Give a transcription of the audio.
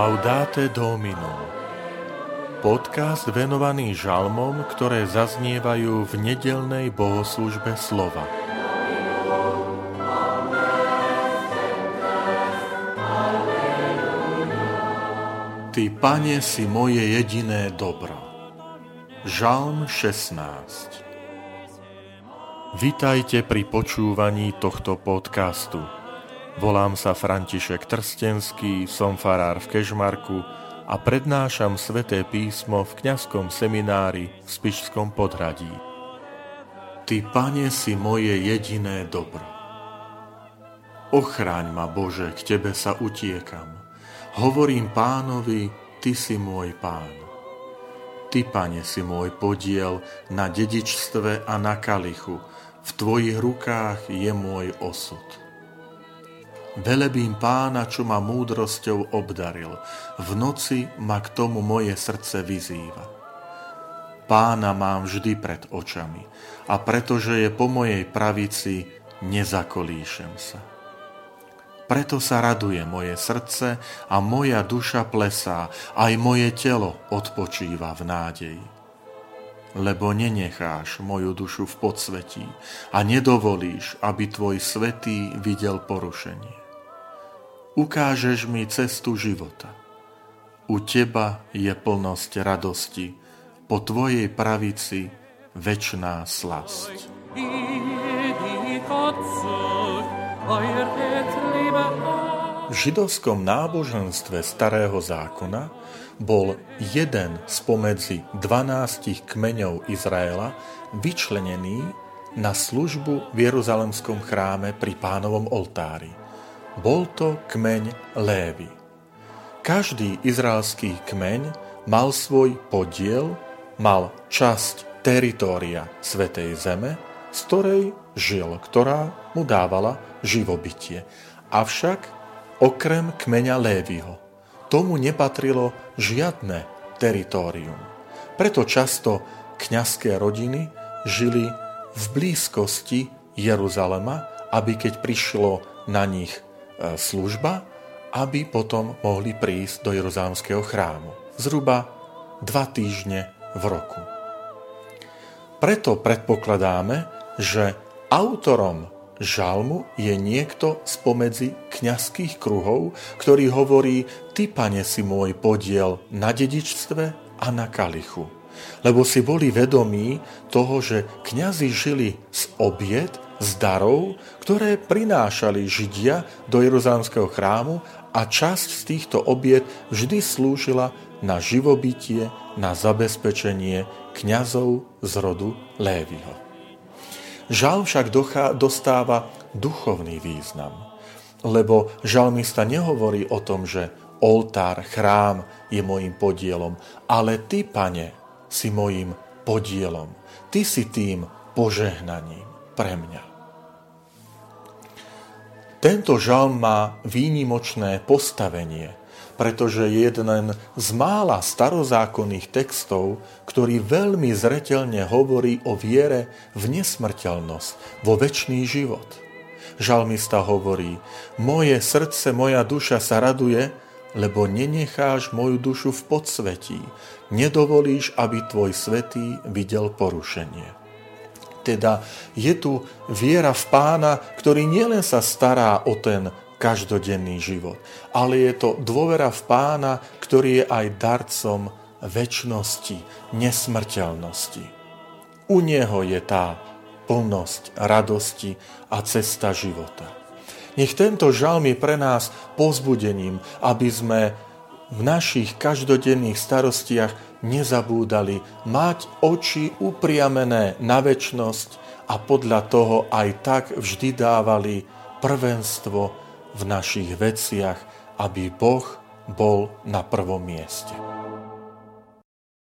Laudate Domino Podcast venovaný žalmom, ktoré zaznievajú v nedelnej bohoslužbe slova. Ty, Pane, si moje jediné dobro. Žalm 16 Vitajte pri počúvaní tohto podcastu. Volám sa František Trstenský, som farár v Kežmarku a prednášam sveté písmo v kňazskom seminári v Spišskom podhradí. Ty, Pane, si moje jediné dobro. Ochráň ma, Bože, k Tebe sa utiekam. Hovorím pánovi, Ty si môj pán. Ty, Pane, si môj podiel na dedičstve a na kalichu. V Tvojich rukách je môj osud. Velebím pána, čo ma múdrosťou obdaril. V noci ma k tomu moje srdce vyzýva. Pána mám vždy pred očami a pretože je po mojej pravici, nezakolíšem sa. Preto sa raduje moje srdce a moja duša plesá, aj moje telo odpočíva v nádeji. Lebo nenecháš moju dušu v podsvetí a nedovolíš, aby tvoj svetý videl porušenie ukážeš mi cestu života. U teba je plnosť radosti, po tvojej pravici večná slasť. V židovskom náboženstve starého zákona bol jeden spomedzi 12 kmeňov Izraela vyčlenený na službu v Jeruzalemskom chráme pri pánovom oltári. Bol to kmeň Lévy. Každý izraelský kmeň mal svoj podiel, mal časť teritória Svetej Zeme, z ktorej žil, ktorá mu dávala živobytie. Avšak okrem kmeňa Lévyho tomu nepatrilo žiadne teritórium. Preto často kňazské rodiny žili v blízkosti Jeruzalema, aby keď prišlo na nich E, služba, aby potom mohli prísť do Jeruzalemského chrámu. Zhruba dva týždne v roku. Preto predpokladáme, že autorom žalmu je niekto spomedzi kňazských kruhov, ktorý hovorí, ty, pane, si môj podiel na dedičstve a na kalichu. Lebo si boli vedomí toho, že kňazi žili z obiet z darov, ktoré prinášali Židia do Jeruzalemského chrámu a časť z týchto obiet vždy slúžila na živobytie, na zabezpečenie kňazov z rodu Lévyho. Žal však dostáva duchovný význam, lebo žalmista nehovorí o tom, že oltár, chrám je môjim podielom, ale ty, pane, si môjim podielom. Ty si tým požehnaním pre mňa. Tento žalm má výnimočné postavenie, pretože je jeden z mála starozákonných textov, ktorý veľmi zretelne hovorí o viere v nesmrteľnosť, vo väčší život. Žalmista hovorí, moje srdce, moja duša sa raduje, lebo nenecháš moju dušu v podsvetí, nedovolíš, aby tvoj svetý videl porušenie. Teda je tu viera v pána, ktorý nielen sa stará o ten každodenný život, ale je to dôvera v pána, ktorý je aj darcom väčšnosti, nesmrteľnosti. U neho je tá plnosť radosti a cesta života. Nech tento žalm je pre nás pozbudením, aby sme v našich každodenných starostiach nezabúdali mať oči upriamené na väčnosť a podľa toho aj tak vždy dávali prvenstvo v našich veciach, aby Boh bol na prvom mieste.